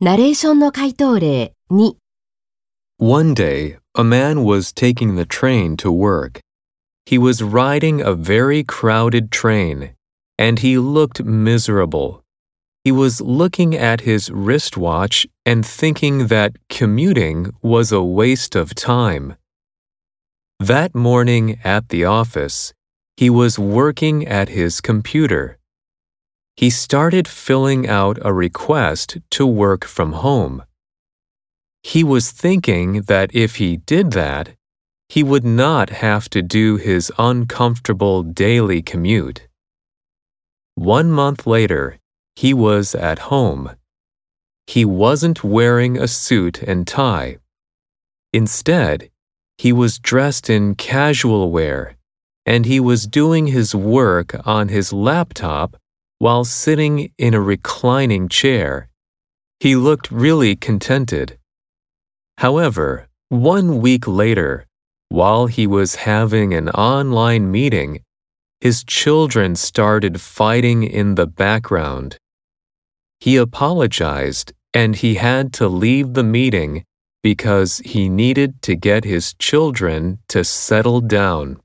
ナレーションの回答例2 One day, a man was taking the train to work. He was riding a very crowded train, and he looked miserable. He was looking at his wristwatch and thinking that commuting was a waste of time. That morning at the office, he was working at his computer. He started filling out a request to work from home. He was thinking that if he did that, he would not have to do his uncomfortable daily commute. One month later, he was at home. He wasn't wearing a suit and tie. Instead, he was dressed in casual wear, and he was doing his work on his laptop while sitting in a reclining chair. He looked really contented. However, one week later, while he was having an online meeting, his children started fighting in the background. He apologized and he had to leave the meeting because he needed to get his children to settle down.